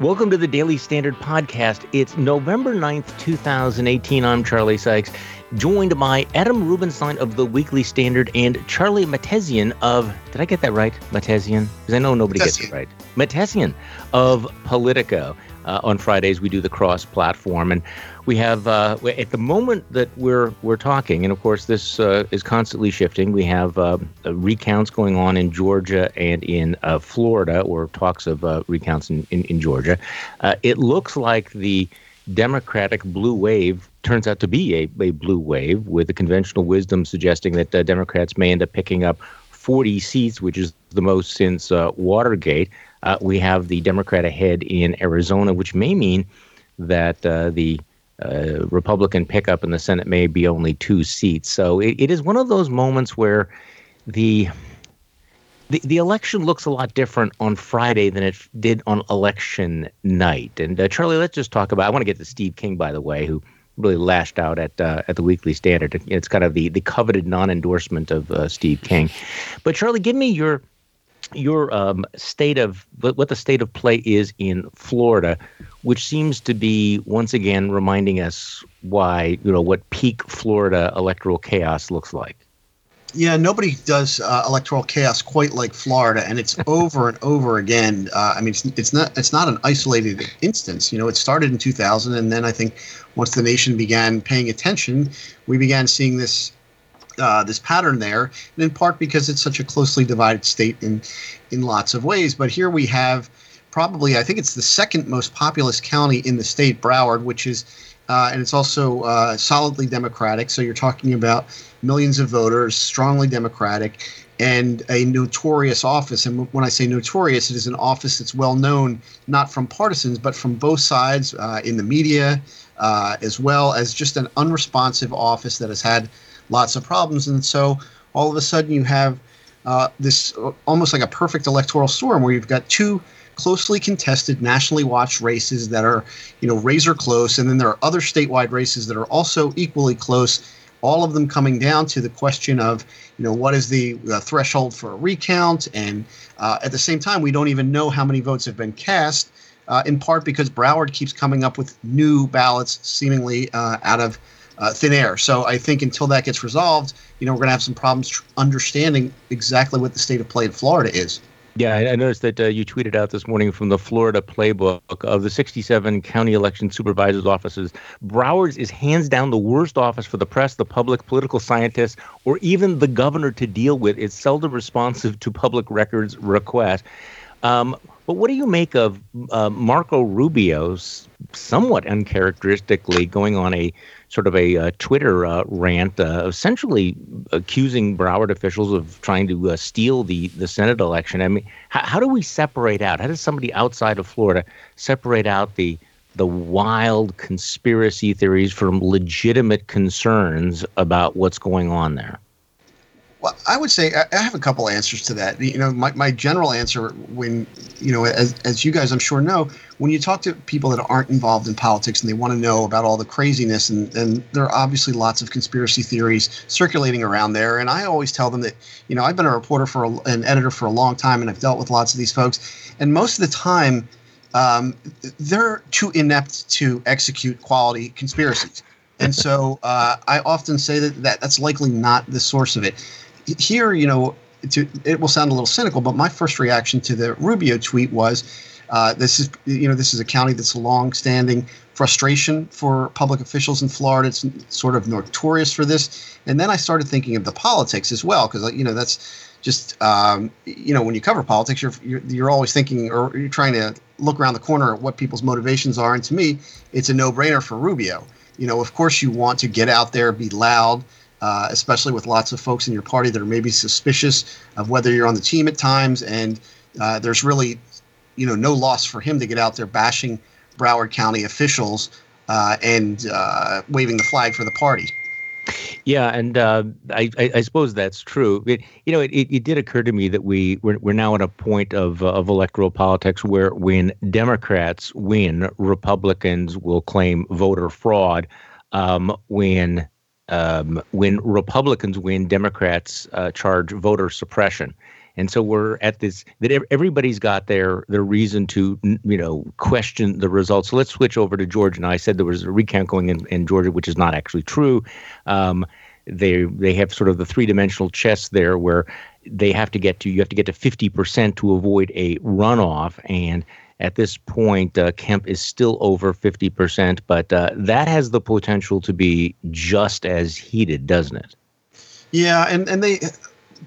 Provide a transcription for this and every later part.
Welcome to the Daily Standard Podcast. It's November 9th, 2018. I'm Charlie Sykes, joined by Adam Rubenstein of the Weekly Standard and Charlie Mahtesian of, did I get that right? Mahtesian? Because I know nobody gets it right. Mahtesian of Politico. Uh, on Fridays, we do the cross platform. And we have uh, at the moment that we're we're talking, and of course this uh, is constantly shifting. We have uh, recounts going on in Georgia and in uh, Florida, or talks of uh, recounts in in, in Georgia. It looks like the Democratic blue wave turns out to be a, a blue wave, with the conventional wisdom suggesting that Democrats may end up picking up 40 seats, which is the most since Watergate. We have the Democrat ahead in Arizona, which may mean that the uh, Republican pickup in the Senate may be only two seats. So it, it is one of those moments where the, the the election looks a lot different on Friday than it did on election night. And uh, Charlie, let's just talk about. I want to get to Steve King, by the way, who really lashed out at uh, at the Weekly Standard. It's kind of the the coveted non-endorsement of uh, Steve King. But Charlie, give me your your um, state of what the state of play is in Florida, which seems to be once again reminding us why you know what peak Florida electoral chaos looks like. Yeah, nobody does uh, electoral chaos quite like Florida, and it's over and over again. Uh, I mean, it's, it's not it's not an isolated instance. You know, it started in 2000, and then I think once the nation began paying attention, we began seeing this uh, this pattern there, and in part because it's such a closely divided state in in lots of ways. But here we have probably, I think it's the second most populous county in the state, Broward, which is, uh, and it's also uh, solidly Democratic. So you're talking about millions of voters, strongly Democratic, and a notorious office. And when I say notorious, it is an office that's well known not from partisans, but from both sides uh, in the media, uh, as well as just an unresponsive office that has had lots of problems. And so all of a sudden you have uh, this uh, almost like a perfect electoral storm where you've got two closely contested, nationally watched races that are, you know, razor close, and then there are other statewide races that are also equally close. All of them coming down to the question of, you know, what is the, the threshold for a recount, and uh, at the same time, we don't even know how many votes have been cast. Uh, in part because Broward keeps coming up with new ballots, seemingly uh, out of uh, thin air. So I think until that gets resolved, you know, we're going to have some problems tr- understanding exactly what the state of play in Florida is. Yeah, I noticed that uh, you tweeted out this morning from the Florida playbook of the 67 county election supervisors' offices. Broward's is hands down the worst office for the press, the public, political scientists, or even the governor to deal with. It's seldom responsive to public records requests. Um, but what do you make of uh, Marco Rubio's somewhat uncharacteristically going on a sort of a uh, Twitter uh, rant, uh, essentially accusing Broward officials of trying to uh, steal the the Senate election. I mean, how, how do we separate out? How does somebody outside of Florida separate out the the wild conspiracy theories from legitimate concerns about what's going on there? Well, I would say I have a couple answers to that. You know, my, my general answer when, you know, as, as you guys I'm sure know, when you talk to people that aren't involved in politics and they want to know about all the craziness, and, and there are obviously lots of conspiracy theories circulating around there. And I always tell them that, you know, I've been a reporter for a, an editor for a long time and I've dealt with lots of these folks. And most of the time, um, they're too inept to execute quality conspiracies. And so uh, I often say that, that that's likely not the source of it here, you know, to, it will sound a little cynical, but my first reaction to the Rubio tweet was, uh, this is you know this is a county that's a long-standing frustration for public officials in Florida. It's sort of notorious for this. And then I started thinking of the politics as well, because you know that's just um, you know when you cover politics, you're, you're you're always thinking or you're trying to look around the corner at what people's motivations are. And to me, it's a no-brainer for Rubio. You know, of course, you want to get out there, be loud uh, especially with lots of folks in your party that are maybe suspicious of whether you're on the team at times. And uh, there's really, you know, no loss for him to get out there bashing Broward County officials uh, and uh, waving the flag for the party. Yeah, and uh, I, I, I, suppose that's true. It, you know, it, it, did occur to me that we we're, we're now at a point of of electoral politics where when Democrats win, Republicans will claim voter fraud. Um, when um, when Republicans win, Democrats uh, charge voter suppression. and so we're at this that everybody's got their their reason to you know question the results. So let's switch over to Georgia. And I said there was a recount going in, in Georgia, which is not actually true. Um, they they have sort of the three dimensional chess there where they have to get to you have to get to 50% to avoid a runoff and at this point, uh, Kemp is still over 50%, but uh, that has the potential to be just as heated, doesn't it? Yeah, and, and they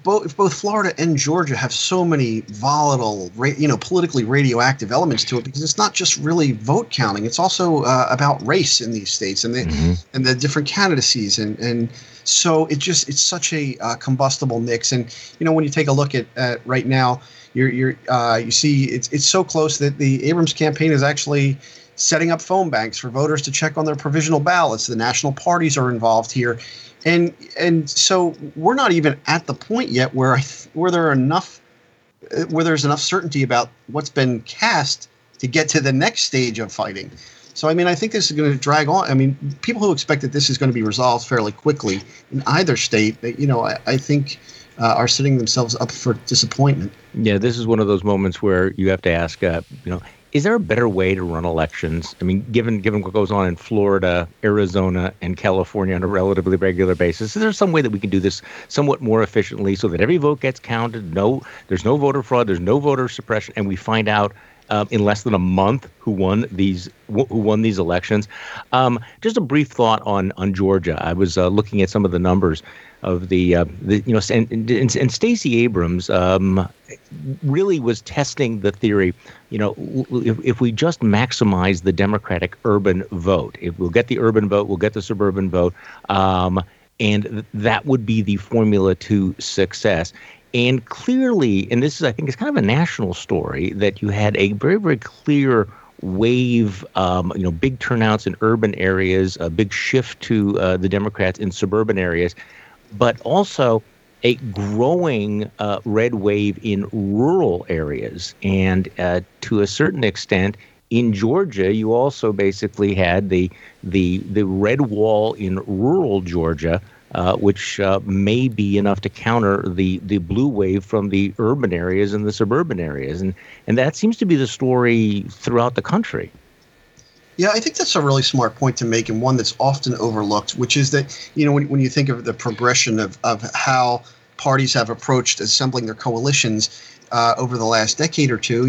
both both Florida and Georgia have so many volatile, you know, politically radioactive elements to it because it's not just really vote counting; it's also uh, about race in these states and the mm-hmm. and the different candidacies, and and so it just it's such a uh, combustible mix. And you know, when you take a look at, at right now, you're, you're uh, you see it's it's so close that the Abrams campaign is actually setting up phone banks for voters to check on their provisional ballots. The national parties are involved here, and and so we're not even at the point yet where I th- where there are enough uh, where there's enough certainty about what's been cast to get to the next stage of fighting. So I mean, I think this is going to drag on. I mean, people who expect that this is going to be resolved fairly quickly in either state, you know, I, I think uh, are setting themselves up for disappointment. Yeah, this is one of those moments where you have to ask, uh, you know, is there a better way to run elections? I mean, given given what goes on in Florida, Arizona, and California on a relatively regular basis, is there some way that we can do this somewhat more efficiently so that every vote gets counted? No, there's no voter fraud, there's no voter suppression, and we find out um, in less than a month who won these who won these elections. Um, just a brief thought on on Georgia. I was uh, looking at some of the numbers of the, uh, the you know, and, and, and Stacey Abrams um, really was testing the theory. You know, if, if we just maximize the Democratic urban vote, if we'll get the urban vote, we'll get the suburban vote, um, and that would be the formula to success. And clearly, and this is, I think, is kind of a national story that you had a very, very clear wave, um, you know, big turnouts in urban areas, a big shift to uh, the Democrats in suburban areas but also a growing uh, red wave in rural areas. And uh, to a certain extent, in Georgia, you also basically had the the the red wall in rural Georgia, uh, which uh, may be enough to counter the the blue wave from the urban areas and the suburban areas, and and that seems to be the story throughout the country. Yeah, I think that's a really smart point to make, and one that's often overlooked, which is that you know when, when you think of the progression of of how parties have approached assembling their coalitions uh, over the last decade or two.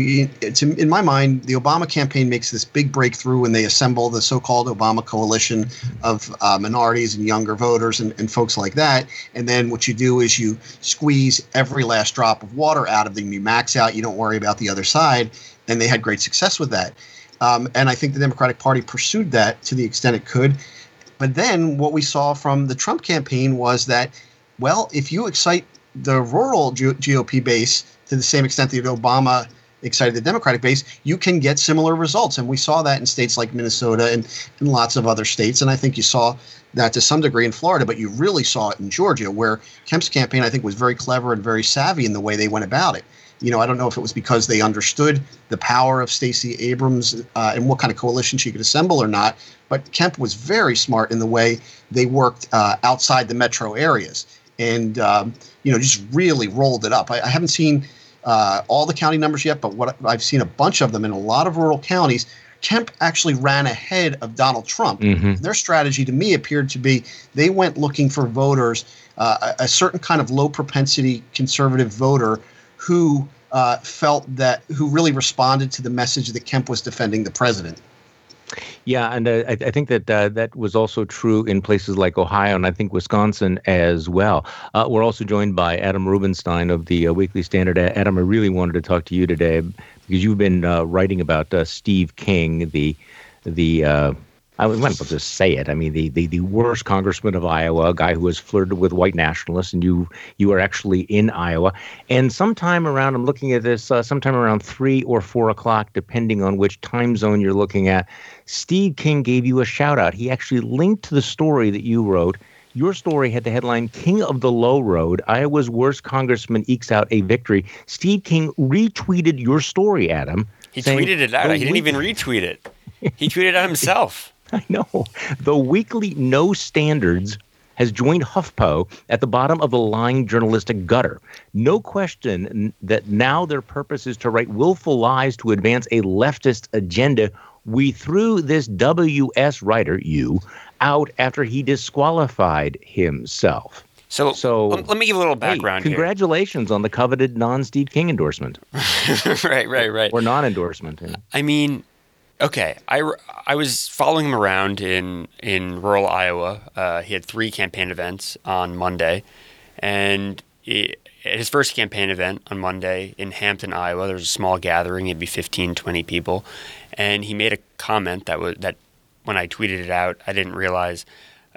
In my mind, the Obama campaign makes this big breakthrough when they assemble the so-called Obama coalition of uh, minorities and younger voters and, and folks like that. And then what you do is you squeeze every last drop of water out of them. You max out. You don't worry about the other side. And they had great success with that. Um, and I think the Democratic Party pursued that to the extent it could. But then what we saw from the Trump campaign was that, well, if you excite the rural GOP base to the same extent that Obama excited the Democratic base, you can get similar results. And we saw that in states like Minnesota and, and lots of other states. And I think you saw that to some degree in Florida, but you really saw it in Georgia, where Kemp's campaign, I think, was very clever and very savvy in the way they went about it you know, I don't know if it was because they understood the power of Stacey Abrams uh, and what kind of coalition she could assemble or not. But Kemp was very smart in the way they worked uh, outside the metro areas and, um, you know, just really rolled it up. I, I haven't seen uh, all the county numbers yet, but what I've seen a bunch of them in a lot of rural counties. Kemp actually ran ahead of Donald Trump. Mm-hmm. Their strategy to me appeared to be they went looking for voters, uh, a certain kind of low propensity conservative voter who uh, felt that who really responded to the message that Kemp was defending the president. Yeah, and uh, I, I, think that uh, that was also true in places like Ohio and I think Wisconsin as well. Uh, we're also joined by Adam Rubenstein of the uh, Weekly Standard. Adam, I really wanted to talk to you today because you've been uh, writing about uh, Steve King, the the I might as well just say it. I mean, the, the, the worst congressman of Iowa, a guy who has flirted with white nationalists, and you you are actually in Iowa. And sometime around, I'm looking at this, uh, sometime around three or four o'clock, depending on which time zone you're looking at, Steve King gave you a shout out. He actually linked to the story that you wrote. Your story had the headline King of the Low Road, Iowa's worst congressman ekes out a victory. Steve King retweeted your story, Adam. He saying, tweeted it out. He didn't even retweet it. He tweeted it himself. I know. The weekly no standards has joined HuffPo at the bottom of the lying journalistic gutter. No question that now their purpose is to write willful lies to advance a leftist agenda. We threw this WS writer, you, out after he disqualified himself. So, so let me give a little background. Hey, congratulations here. on the coveted non-Steve King endorsement. right, right, right. Or non-endorsement. Yeah. I mean, okay. I, I was following him around in in rural Iowa. Uh, he had three campaign events on Monday, and he, at his first campaign event on Monday in Hampton, Iowa, there was a small gathering. It'd be 15, 20 people, and he made a comment that was that when I tweeted it out, I didn't realize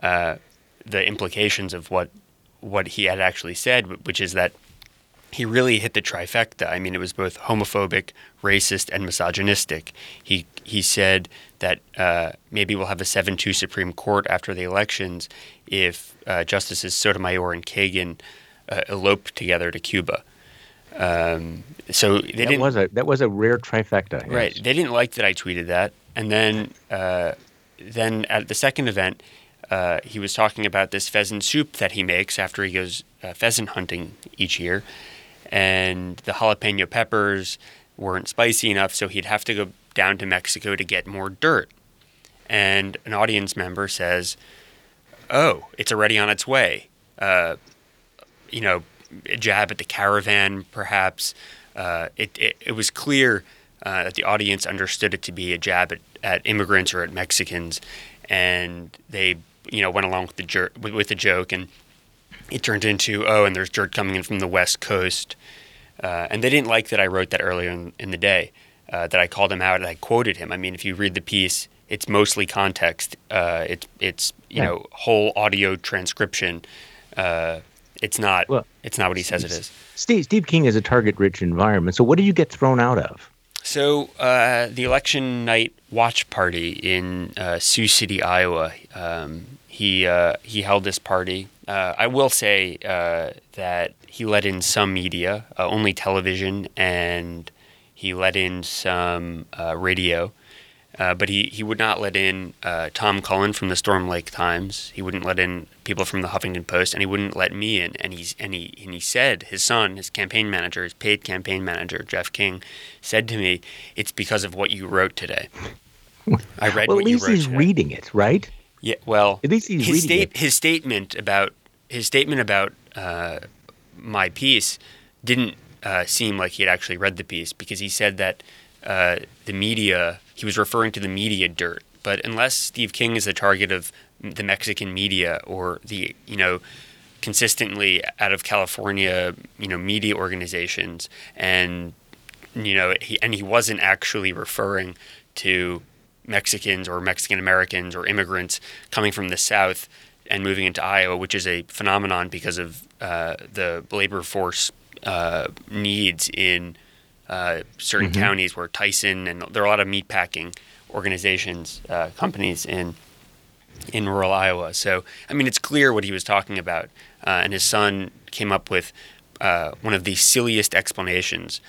uh, the implications of what what he had actually said, which is that he really hit the trifecta. I mean, it was both homophobic, racist, and misogynistic. He he said that uh, maybe we'll have a seven-two Supreme Court after the elections if uh, Justices Sotomayor and Kagan uh, elope together to Cuba. Um, so they that didn't, was a that was a rare trifecta. Yes. Right. They didn't like that I tweeted that, and then uh, then at the second event, uh, he was talking about this pheasant soup that he makes after he goes uh, pheasant hunting each year, and the jalapeno peppers weren't spicy enough, so he'd have to go down to Mexico to get more dirt. And an audience member says, "Oh, it's already on its way." Uh, you know, a jab at the caravan, perhaps. Uh, it, it, it was clear uh, that the audience understood it to be a jab at, at immigrants or at Mexicans, and they you know went along with the jer- with, with the joke, and it turned into oh, and there's dirt coming in from the west coast, uh, and they didn't like that I wrote that earlier in, in the day, uh, that I called him out and I quoted him. I mean, if you read the piece, it's mostly context. Uh, it's it's you yeah. know whole audio transcription. Uh, it's not. Well, it's not what he says it is. Steve Steve King is a target-rich environment. So what did you get thrown out of? So uh, the election night watch party in uh, Sioux City, Iowa. Um, he uh, he held this party. Uh, I will say uh, that he let in some media, uh, only television, and he let in some radio. Uh, but he, he would not let in uh, Tom Cullen from the Storm Lake Times. He wouldn't let in people from the Huffington Post, and he wouldn't let me in. And he's and he and he said his son, his campaign manager, his paid campaign manager, Jeff King, said to me, "It's because of what you wrote today." I read. well, at least he's today. reading it, right? Yeah. Well, at least he's his it. His statement about his statement about uh, my piece didn't uh, seem like he had actually read the piece because he said that uh, the media he was referring to the media dirt. But unless Steve King is the target of the Mexican media or the you know consistently out of California you know media organizations and you know he and he wasn't actually referring to Mexicans or Mexican Americans or immigrants coming from the South and moving into Iowa, which is a phenomenon because of uh, the labor force uh, needs in uh, certain mm-hmm. counties where Tyson and there are a lot of meatpacking organizations, uh, companies in in rural Iowa. So I mean, it's clear what he was talking about, uh, and his son came up with uh, one of the silliest explanations.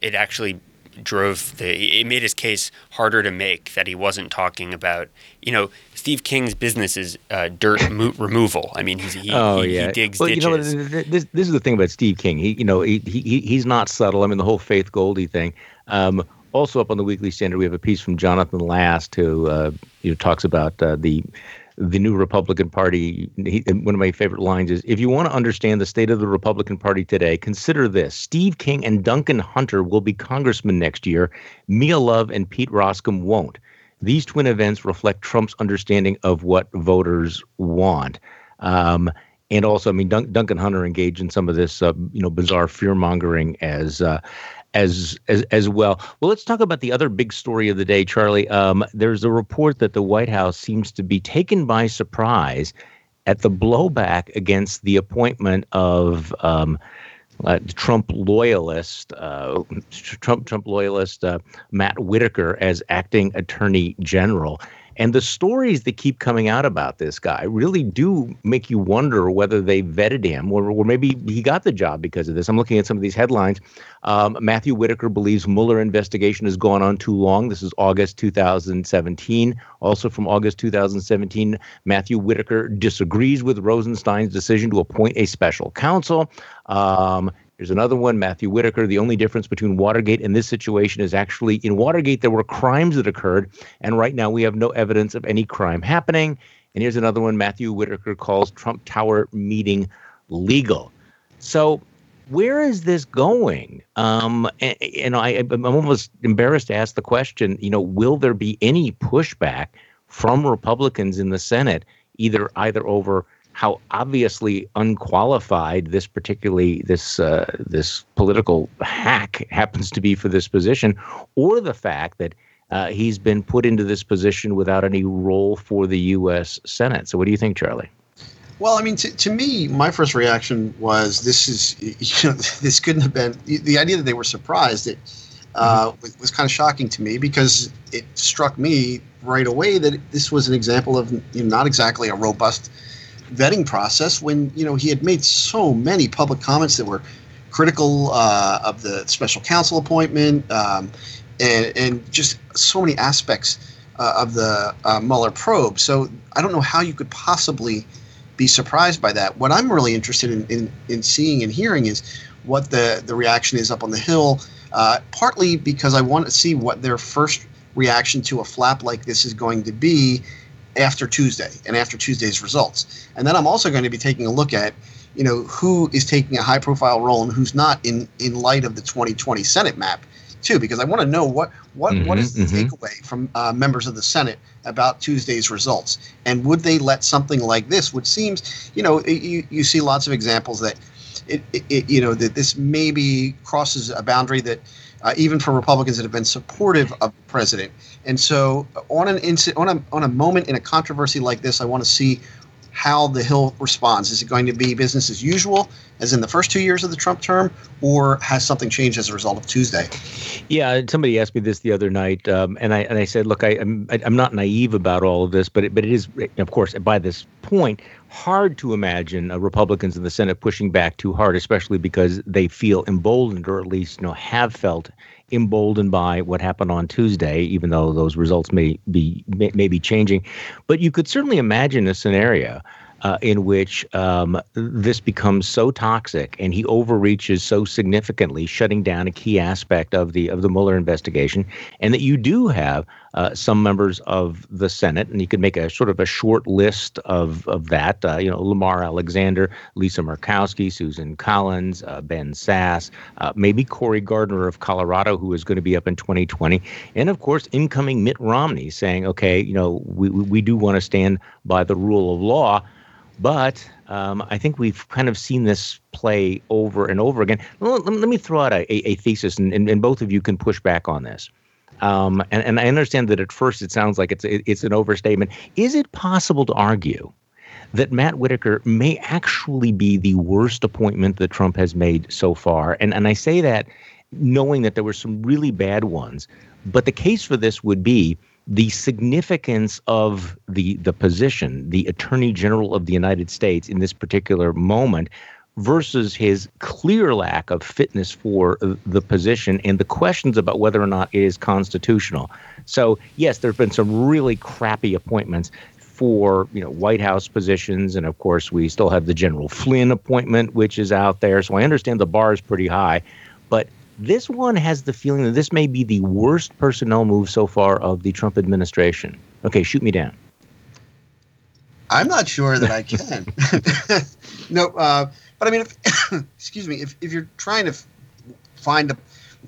It actually drove the it made his case harder to make that he wasn't talking about you know Steve King's business is uh, dirt mo- removal. I mean he's he, oh, he, yeah. he digs well, ditches. You know, this this is the thing about Steve King. He you know he, he he's not subtle. I mean the whole Faith Goldy thing. Um, also up on the Weekly Standard, we have a piece from Jonathan Last who uh, you know talks about uh, the the new Republican Party. He, one of my favorite lines is If you want to understand the state of the Republican Party today, consider this Steve King and Duncan Hunter will be congressmen next year. Mia Love and Pete Roskam won't. These twin events reflect Trump's understanding of what voters want. Um, and also, I mean, Dun- Duncan Hunter engaged in some of this, uh, you know, bizarre fear mongering as uh, as as as well. Well, let's talk about the other big story of the day, Charlie. Um, there's a report that the White House seems to be taken by surprise at the blowback against the appointment of um, uh, Trump loyalist, uh, Trump Trump loyalist uh, Matt Whitaker as acting Attorney General. And the stories that keep coming out about this guy really do make you wonder whether they vetted him or, or maybe he got the job because of this. I'm looking at some of these headlines. Um, Matthew Whitaker believes Mueller investigation has gone on too long. This is August 2017. Also from August 2017, Matthew Whitaker disagrees with Rosenstein's decision to appoint a special counsel. Um, Here's another one, Matthew Whitaker. The only difference between Watergate and this situation is actually in Watergate, there were crimes that occurred, and right now we have no evidence of any crime happening. And here's another one, Matthew Whitaker calls Trump Tower meeting legal. So, where is this going? Um, and, and I, I'm almost embarrassed to ask the question. You know, will there be any pushback from Republicans in the Senate, either either over how obviously unqualified this particularly this uh, this political hack happens to be for this position, or the fact that uh, he's been put into this position without any role for the U.S. Senate. So, what do you think, Charlie? Well, I mean, to, to me, my first reaction was this is you know this couldn't have been the idea that they were surprised. It uh, mm-hmm. was, was kind of shocking to me because it struck me right away that this was an example of you know, not exactly a robust vetting process when you know he had made so many public comments that were critical uh, of the special counsel appointment um, and and just so many aspects uh, of the uh, Mueller probe. So I don't know how you could possibly be surprised by that. What I'm really interested in in, in seeing and hearing is what the the reaction is up on the hill. Uh, partly because I want to see what their first reaction to a flap like this is going to be after Tuesday and after Tuesday's results. And then I'm also going to be taking a look at, you know, who is taking a high profile role and who's not in in light of the 2020 Senate map too, because I want to know what what, mm-hmm, what is the mm-hmm. takeaway from uh, members of the Senate about Tuesday's results, and would they let something like this, which seems, you know, you, you see lots of examples that it, it, you know that this maybe crosses a boundary that uh, even for Republicans that have been supportive of the president. And so, on an incident, on a on a moment in a controversy like this, I want to see how the Hill responds. Is it going to be business as usual, as in the first two years of the Trump term, or has something changed as a result of Tuesday? Yeah, somebody asked me this the other night, um, and I and I said, look, I, I'm I'm not naive about all of this, but it, but it is, of course, by this point, hard to imagine uh, Republicans in the Senate pushing back too hard, especially because they feel emboldened, or at least you know have felt emboldened by what happened on Tuesday, even though those results may be may, may be changing. But you could certainly imagine a scenario uh, in which um, this becomes so toxic and he overreaches so significantly, shutting down a key aspect of the of the Mueller investigation, and that you do have uh, some members of the Senate, and you could make a sort of a short list of of that. Uh, you know, Lamar Alexander, Lisa Murkowski, Susan Collins, uh, Ben Sasse, uh, maybe Cory Gardner of Colorado, who is going to be up in 2020, and of course, incoming Mitt Romney saying, okay, you know, we we do want to stand by the rule of law. But um, I think we've kind of seen this play over and over again. Let, let me throw out a, a, thesis, and, and, and, both of you can push back on this. Um, and, and I understand that at first it sounds like it's it's an overstatement. Is it possible to argue that Matt Whitaker may actually be the worst appointment that Trump has made so far? And and I say that knowing that there were some really bad ones, but the case for this would be the significance of the the position, the Attorney General of the United States in this particular moment versus his clear lack of fitness for the position and the questions about whether or not it is constitutional. So, yes, there have been some really crappy appointments for you know White House positions, and of course we still have the General Flynn appointment, which is out there. So I understand the bar is pretty high, but this one has the feeling that this may be the worst personnel move so far of the Trump administration. Okay, shoot me down. I'm not sure that I can. no, uh, but I mean, if, excuse me, if, if you're trying to find a,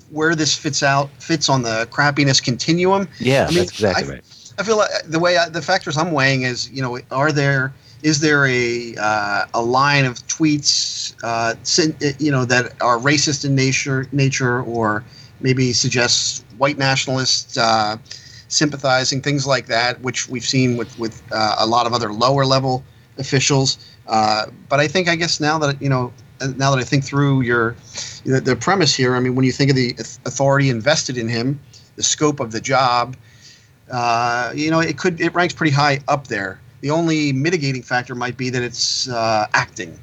where this fits out, fits on the crappiness continuum. Yeah, I mean, that's exactly I, right. I feel like the way I, the factors I'm weighing is, you know, are there is there a uh, a line of tweets, uh, you know, that are racist in nature, nature, or maybe suggests white nationalist uh, sympathizing things like that, which we've seen with with uh, a lot of other lower level officials. Uh, but I think, I guess, now that you know, now that I think through your the, the premise here, I mean, when you think of the authority invested in him, the scope of the job. uh, you know, it could it ranks pretty high up there. The only mitigating factor might be that it's uh, acting.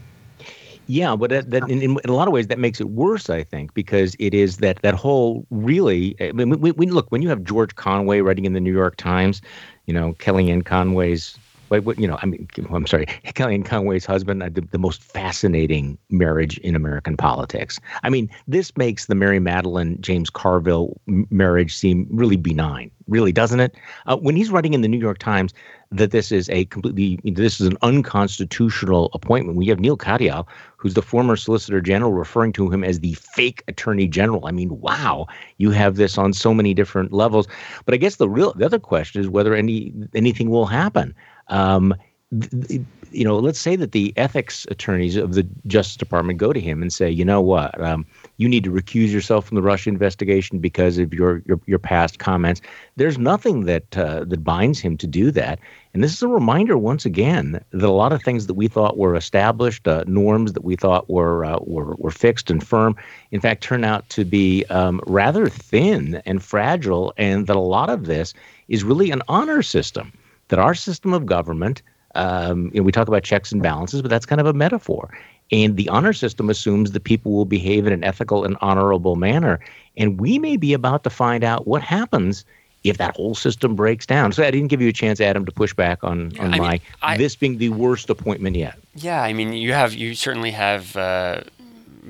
Yeah, but that, that in, in, a lot of ways that makes it worse, I think, because it is that that whole really. I mean, we, we, look when you have George Conway writing in the New York Times, you know, Kellyanne Conway's what, you know, I mean, I'm sorry, Kellyanne Conway's husband, the, the, most fascinating marriage in American politics. I mean, this makes the Mary Matalin James Carville marriage seem really benign, really, doesn't it? Uh, when he's writing in the New York Times that this is a completely, this is an unconstitutional appointment. We have Neal Katyal, who's the former Solicitor General, referring to him as the fake Attorney General. I mean, wow, you have this on so many different levels. But I guess the real, the other question is whether any anything will happen. Um, th- you know, let's say that the ethics attorneys of the Justice Department go to him and say, you know what, um, you need to recuse yourself from the Russia investigation because of your your, your past comments. There's nothing that uh, that binds him to do that. And this is a reminder once again that a lot of things that we thought were established uh, norms that we thought were, uh, were were fixed and firm, in fact, turn out to be um, rather thin and fragile, and that a lot of this is really an honor system that our system of government, um, you know, we talk about checks and balances, but that's kind of a metaphor. And the honor system assumes that people will behave in an ethical and honorable manner. And we may be about to find out what happens if that whole system breaks down. So I didn't give you a chance, Adam, to push back on, on I my mean, I, this being the worst appointment yet. Yeah, I mean, you have you certainly have uh,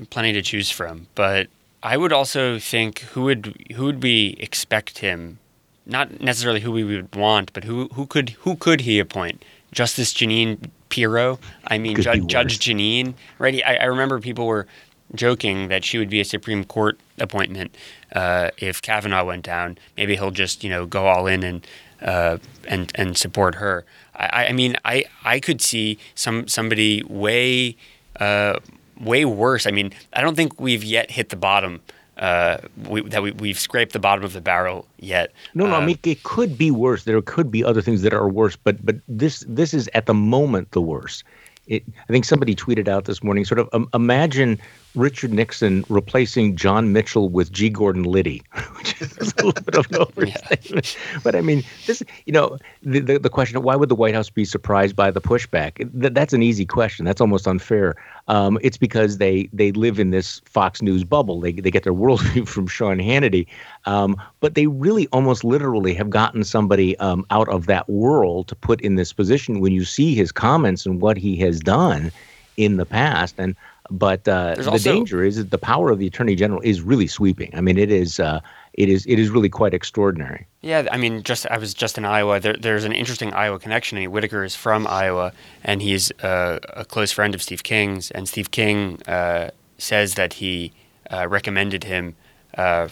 plenty to choose from, but I would also think who would who would we expect him not necessarily who we would want, but who who could who could he appoint? Justice Jeanine Pirro. I mean, Ju- Judge Jeanine. Right? I, I, remember people were joking that she would be a Supreme Court appointment uh, if Kavanaugh went down. Maybe he'll just you know go all in and uh, and and support her. I, I, mean, I I could see some somebody way. Uh, way worse. I mean, I don't think we've yet hit the bottom uh, we, that we, we've scraped the bottom of the barrel yet. No, no. Uh, I mean, it could be worse. There could be other things that are worse, but but this this is at the moment the worst. It, I think somebody tweeted out this morning. Sort of um, imagine Richard Nixon replacing John Mitchell with G. Gordon Liddy, which is a little bit of an overstatement. Yeah. But I mean, this, you know, the, the, the question of why would the White House be surprised by the pushback? That, that's an easy question. That's almost unfair. Um, it's because they they live in this Fox News bubble. They they get their worldview from Sean Hannity, um, but they really almost literally have gotten somebody um, out of that world to put in this position. When you see his comments and what he has done in the past, and but uh, the also, danger is that the power of the attorney general is really sweeping. I mean, it is uh, it is it is really quite extraordinary. Yeah, I mean, just I was just in Iowa. There, there's an interesting Iowa connection. Whitaker is from Iowa, and he's uh, a close friend of Steve King's. And Steve King uh, says that he uh, recommended him uh,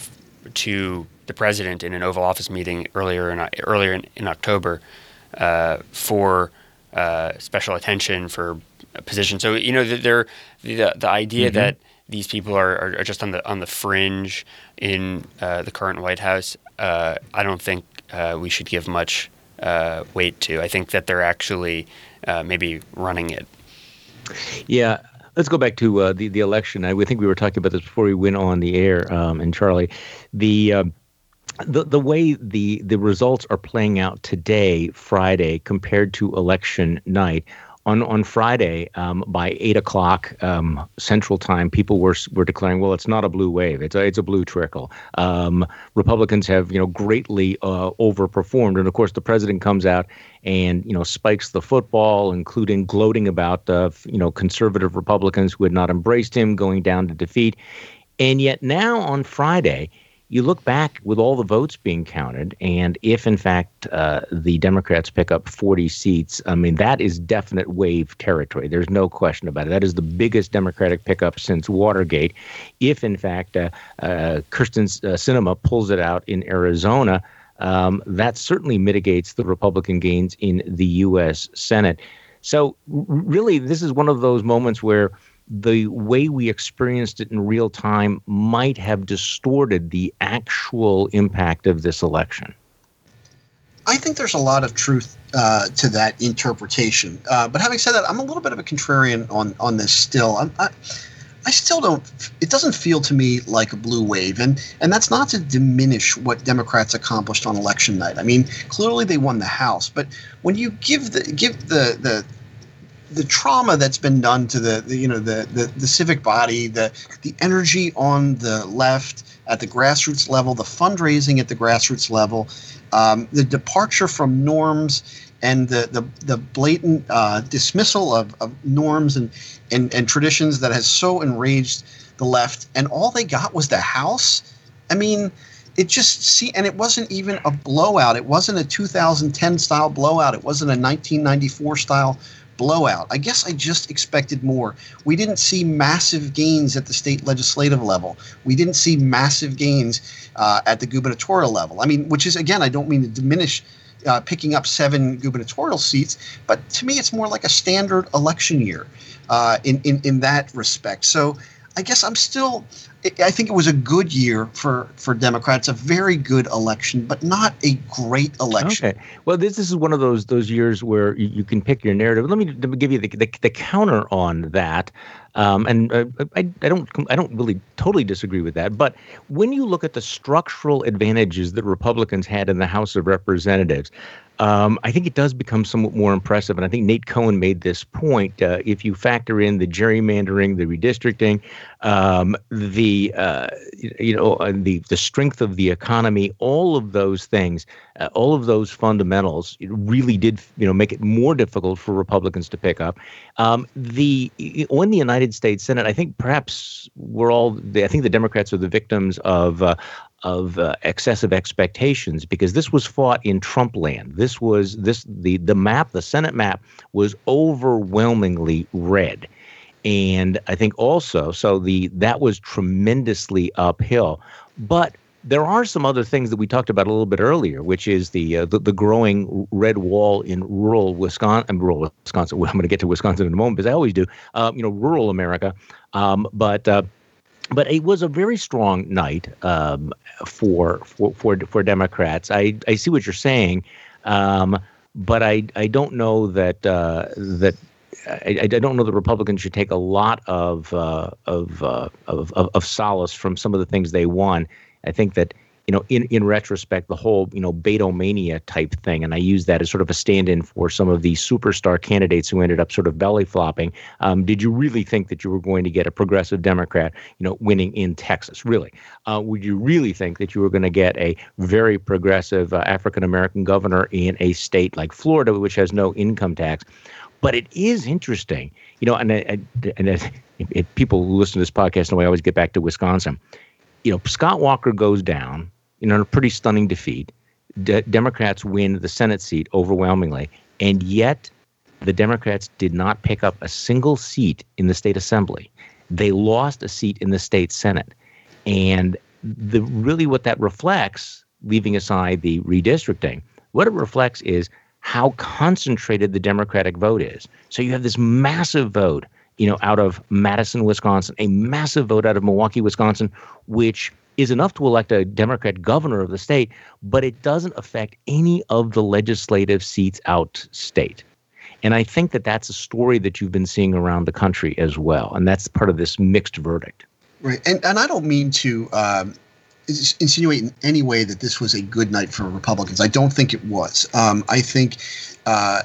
to the president in an Oval Office meeting earlier in earlier in, in October for special attention for position. So you know, they're the the idea mm-hmm. that these people are, are just on the on the fringe in uh, the current White House. Uh, I don't think uh, we should give much uh, weight to. I think that they're actually uh, maybe running it. Yeah. Let's go back to uh, the the election. I think we were talking about this before we went on the air. Um, and Charlie, the um, the the way the the results are playing out today, Friday, compared to election night on on Friday um, by eight o'clock um, Central Time, people were were declaring, well, it's not a blue wave; it's a it's a blue trickle. Um, Republicans have you know greatly uh, overperformed, and of course, the president comes out and you know spikes the football, including gloating about uh, you know conservative Republicans who had not embraced him going down to defeat. And yet now on Friday, you look back with all the votes being counted, and if in fact uh, the Democrats pick up 40 seats, I mean, that is definite wave territory. There's no question about it. That is the biggest Democratic pickup since Watergate. If in fact uh, uh, Kyrsten uh, Sinema pulls it out in Arizona, um, that certainly mitigates the Republican gains in the U.S. Senate. So, really, this is one of those moments where the way we experienced it in real time might have distorted the actual impact of this election. I think there's a lot of truth uh, to that interpretation. Uh, but having said that, I'm a little bit of a contrarian on on this still. I'm, I, I still don't. It doesn't feel to me like a blue wave, and and that's not to diminish what Democrats accomplished on election night. I mean, clearly they won the House, but when you give the give the the the trauma that's been done to the, the you know the, the the civic body, the the energy on the left at the grassroots level, the fundraising at the grassroots level, um, the departure from norms and the the, the blatant uh, dismissal of, of norms and, and and traditions that has so enraged the left, and all they got was the House. I mean, it just see, and it wasn't even a blowout. It wasn't a 2010 style blowout. It wasn't a 1994 style blowout. I guess I just expected more. We didn't see massive gains at the state legislative level. We didn't see massive gains uh, at the gubernatorial level. I mean, which is again, I don't mean to diminish uh, picking up seven gubernatorial seats, but to me, it's more like a standard election year uh, in, in in that respect. So I guess I'm still. I think it was a good year for for Democrats, a very good election, but not a great election. Okay. Well, this, this is one of those those years where you, you can pick your narrative. Let me, give you the, the, the counter on that. Um, and uh, I, I don't I don't really totally disagree with that. But when you look at the structural advantages that Republicans had in the House of Representatives, um, I think it does become somewhat more impressive. And I think Nate Cohn made this point. Uh, if you factor in the gerrymandering, the redistricting, um, the uh, you know the the strength of the economy, all of those things, uh, all of those fundamentals, it really did you know make it more difficult for Republicans to pick up. Um, the when the United States Senate, I think perhaps we're all. I think the Democrats are the victims of uh, of uh, excessive expectations because this was fought in Trump land. This was this the the map, the Senate map was overwhelmingly red. And I think also so the that was tremendously uphill. But there are some other things that we talked about a little bit earlier, which is the uh, the, the, growing red wall in rural Wisconsin. Rural Wisconsin. I'm going to get to Wisconsin in a moment because I always do. Uh, you know, rural America. Um, but uh, but it was a very strong night um, for, for for for Democrats. I I see what you're saying, um, but I I don't know that uh, that. I, I, don't know that Republicans should take a lot of, uh, of, uh, of, of of solace from some of the things they won. I think that you know, in, in retrospect, the whole, you know, Beto'mania type thing. And I use that as sort of a stand in for some of the superstar candidates who ended up sort of belly flopping. Um, did you really think that you were going to get a progressive Democrat, you know, winning in Texas? Really? Uh, would you really think that you were going to get a very progressive uh, African American governor in a state like Florida, which has no income tax? But it is interesting, you know, and, and, and people who listen to this podcast know I always get back to Wisconsin. You know, Scott Walker goes down know, a pretty stunning defeat. De- Democrats win the Senate seat overwhelmingly, and yet the Democrats did not pick up a single seat in the state assembly. They lost a seat in the state Senate, and the really what that reflects, leaving aside the redistricting, what it reflects is how concentrated the Democratic vote is. So you have this massive vote, you know, out of Madison, Wisconsin, a massive vote out of Milwaukee, Wisconsin, which is enough to elect a Democrat governor of the state, but it doesn't affect any of the legislative seats out state. And I think that that's a story that you've been seeing around the country as well. And that's part of this mixed verdict. Right. And, and I don't mean to um, insinuate in any way that this was a good night for Republicans. I don't think it was. Um, I think. Uh,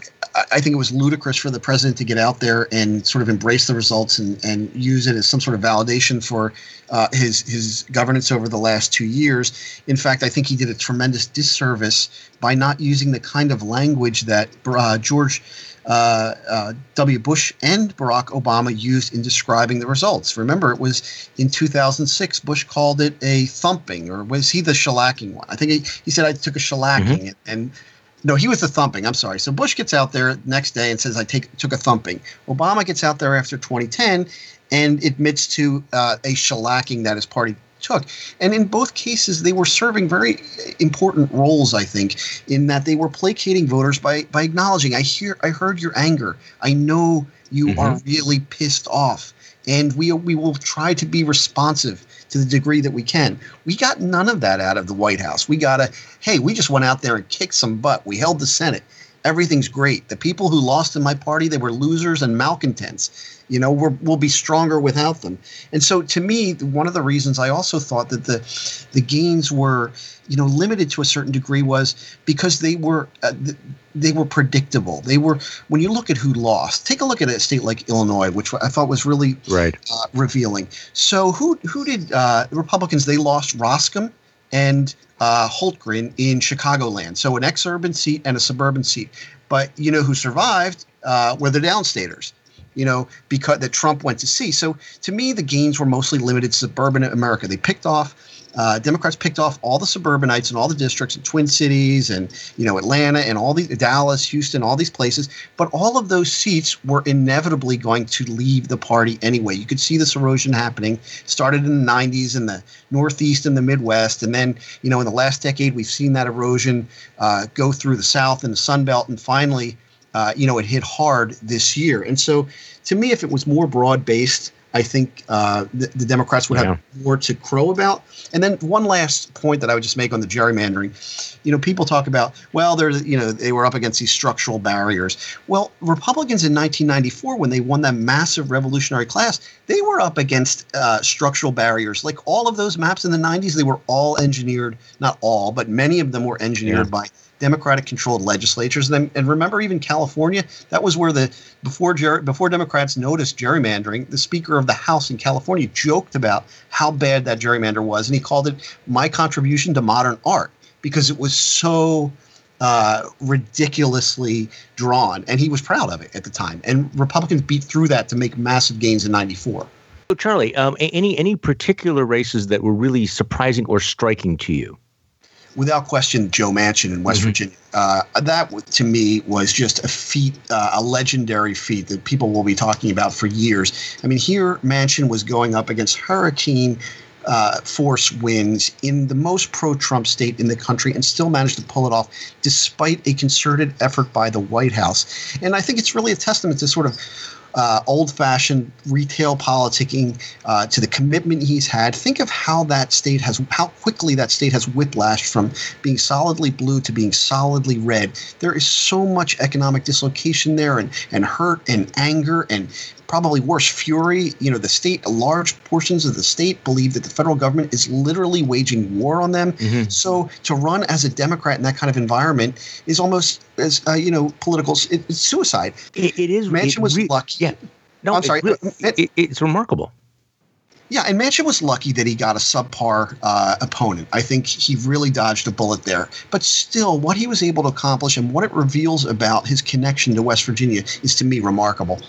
I think it was ludicrous for the president to get out there and sort of embrace the results and, and use it as some sort of validation for uh, his his governance over the last two years. In fact, I think he did a tremendous disservice by not using the kind of language that uh, George uh, uh W. Bush and Barack Obama used in describing the results. Remember, it was in 2006. Bush called it a thumping, or was he the shellacking one? I think he, he said I took a shellacking, mm-hmm. and no, he was the thumping. I'm sorry. So Bush gets out there next day and says, "I take took a thumping." Obama gets out there after 2010 and admits to uh, a shellacking that his party took. And in both cases, they were serving very important roles. I think in that they were placating voters by by acknowledging, "I hear, I heard your anger. I know you mm-hmm. are really pissed off." And we, we will try to be responsive to the degree that we can. We got none of that out of the White House. We got a, hey, we just went out there and kicked some butt. We held the Senate. Everything's great. The people who lost in my party, they were losers and malcontents. You know, we're, we'll be stronger without them. And so, to me, one of the reasons I also thought that the the gains were, you know, limited to a certain degree was because they were uh, they were predictable. They were when you look at who lost. Take a look at a state like Illinois, which I thought was really right uh, revealing. So, who who did uh, Republicans? They lost Roskam and uh, Hultgren in Chicagoland. So, an ex-urban seat and a suburban seat. But you know who survived uh, were the downstaters you know, because that Trump went to see. So to me, the gains were mostly limited to suburban America. They picked off uh, Democrats picked off all the suburbanites in all the districts in Twin Cities and you know Atlanta and all these Dallas, Houston, all these places. But all of those seats were inevitably going to leave the party anyway. You could see this erosion happening. Started in the 90s in the Northeast and the Midwest, and then you know in the last decade we've seen that erosion uh, go through the South and the Sun Belt, and finally uh, you know, it hit hard this year. And so, to me, if it was more broad based, I think uh, the, the, Democrats would yeah. have more to crow about. And then one last point that I would just make on the gerrymandering, you know, people talk about, well, there's, you know, they were up against these structural barriers. Well, Republicans in 1994, when they won that massive revolutionary class, they were up against uh, structural barriers. Like all of those maps in the 90s, they were all engineered, not all, but many of them were engineered yeah. by Democratic controlled legislatures. And, and remember, even California, that was where the before ger- before Democrats noticed gerrymandering, the Speaker of the House in California joked about how bad that gerrymander was, and he called it my contribution to modern art because it was so uh, ridiculously drawn, and he was proud of it at the time. And Republicans beat through that to make massive gains in '94. So, Charlie, um, any any particular races that were really surprising or striking to you? Without question, Joe Manchin in West mm-hmm. Virginia. Uh, that to me was just a feat, uh, a legendary feat that people will be talking about for years. I mean, here Manchin was going up against hurricane. Uh, force winds in the most pro-Trump state in the country, and still managed to pull it off, despite a concerted effort by the White House. And I think it's really a testament to sort of uh, old fashioned retail politicking uh, to the commitment he's had. Think of how that state has, how quickly that state has whiplashed from being solidly blue to being solidly red. There is so much economic dislocation there and, and hurt and anger and probably worse, fury. You know, the state, large portions of the state believe that the federal government is literally waging war on them. Mm-hmm. So to run as a Democrat in that kind of environment is almost as uh, you know political. It, it's suicide. it, it is. Manchin was re- lucky. Yeah. No, I'm sorry. It, it's remarkable. Yeah, and Manchin was lucky that he got a subpar uh, opponent. I think he really dodged a bullet there. But still, what he was able to accomplish and what it reveals about his connection to West Virginia is to me remarkable.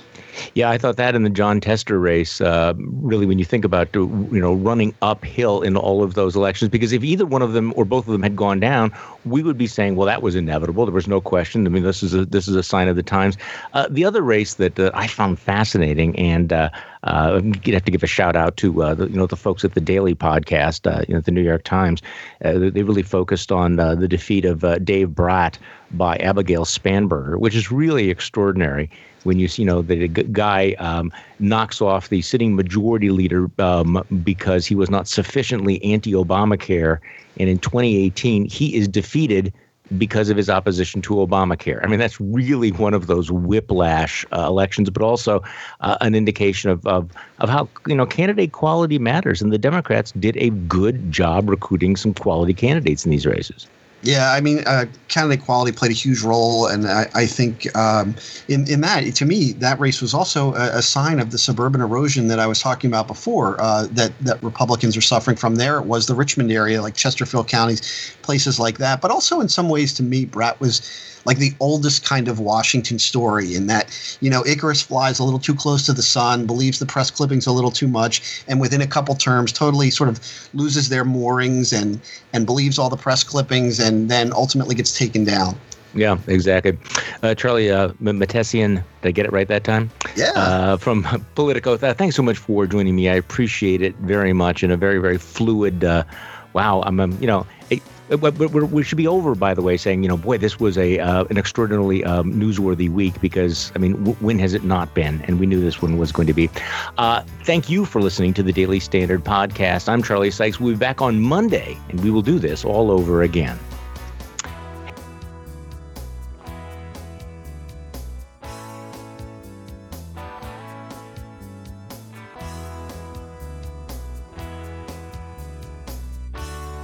Yeah, I thought that in the Jon Tester race, uh, really, when you think about you know running uphill in all of those elections, because if either one of them or both of them had gone down, we would be saying, well, that was inevitable. There was no question. I mean, this is a this is a sign of the times. Uh, the other race that uh, I found fascinating, and uh, uh, you have to give a shout out to uh, the, you know the folks at the Daily Podcast, uh, you know the New York Times. Uh, they really focused on uh, the defeat of uh, Dave Brat by Abigail Spanberger, which is really extraordinary when you see you know the guy um, knocks off the sitting majority leader um, because he was not sufficiently anti-Obamacare, and in 2018 he is defeated because of his opposition to Obamacare. I mean, that's really one of those whiplash uh, elections, but also uh, an indication of, of of how you know candidate quality matters, and the Democrats did a good job recruiting some quality candidates in these races. Yeah, I mean, uh, candidate quality played a huge role, and I, I think um, in in that, to me, that race was also a, a, sign of the suburban erosion that I was talking about before. Uh, that that Republicans are suffering from. There it was the Richmond area, like Chesterfield counties, places like that. But also, in some ways, to me, Brat was like the oldest kind of Washington story in that, you know, Icarus flies a little too close to the sun, believes the press clippings a little too much, and within a couple terms totally sort of loses their moorings and and believes all the press clippings and then ultimately gets taken down. Yeah, exactly. Uh, Charlie uh, Mahtesian, did I get it right that time? Yeah. Uh, from Politico. thanks so much for joining me. I appreciate it very much in a very, very fluid. Uh, wow, I'm, um, you know, we should be over, by the way, saying, you know, boy, this was a uh, an extraordinarily um, newsworthy week because, I mean, w- when has it not been? And we knew this one was going to be. Uh, thank you for listening to the Daily Standard podcast. I'm Charlie Sykes. We'll be back on Monday, and we will do this all over again.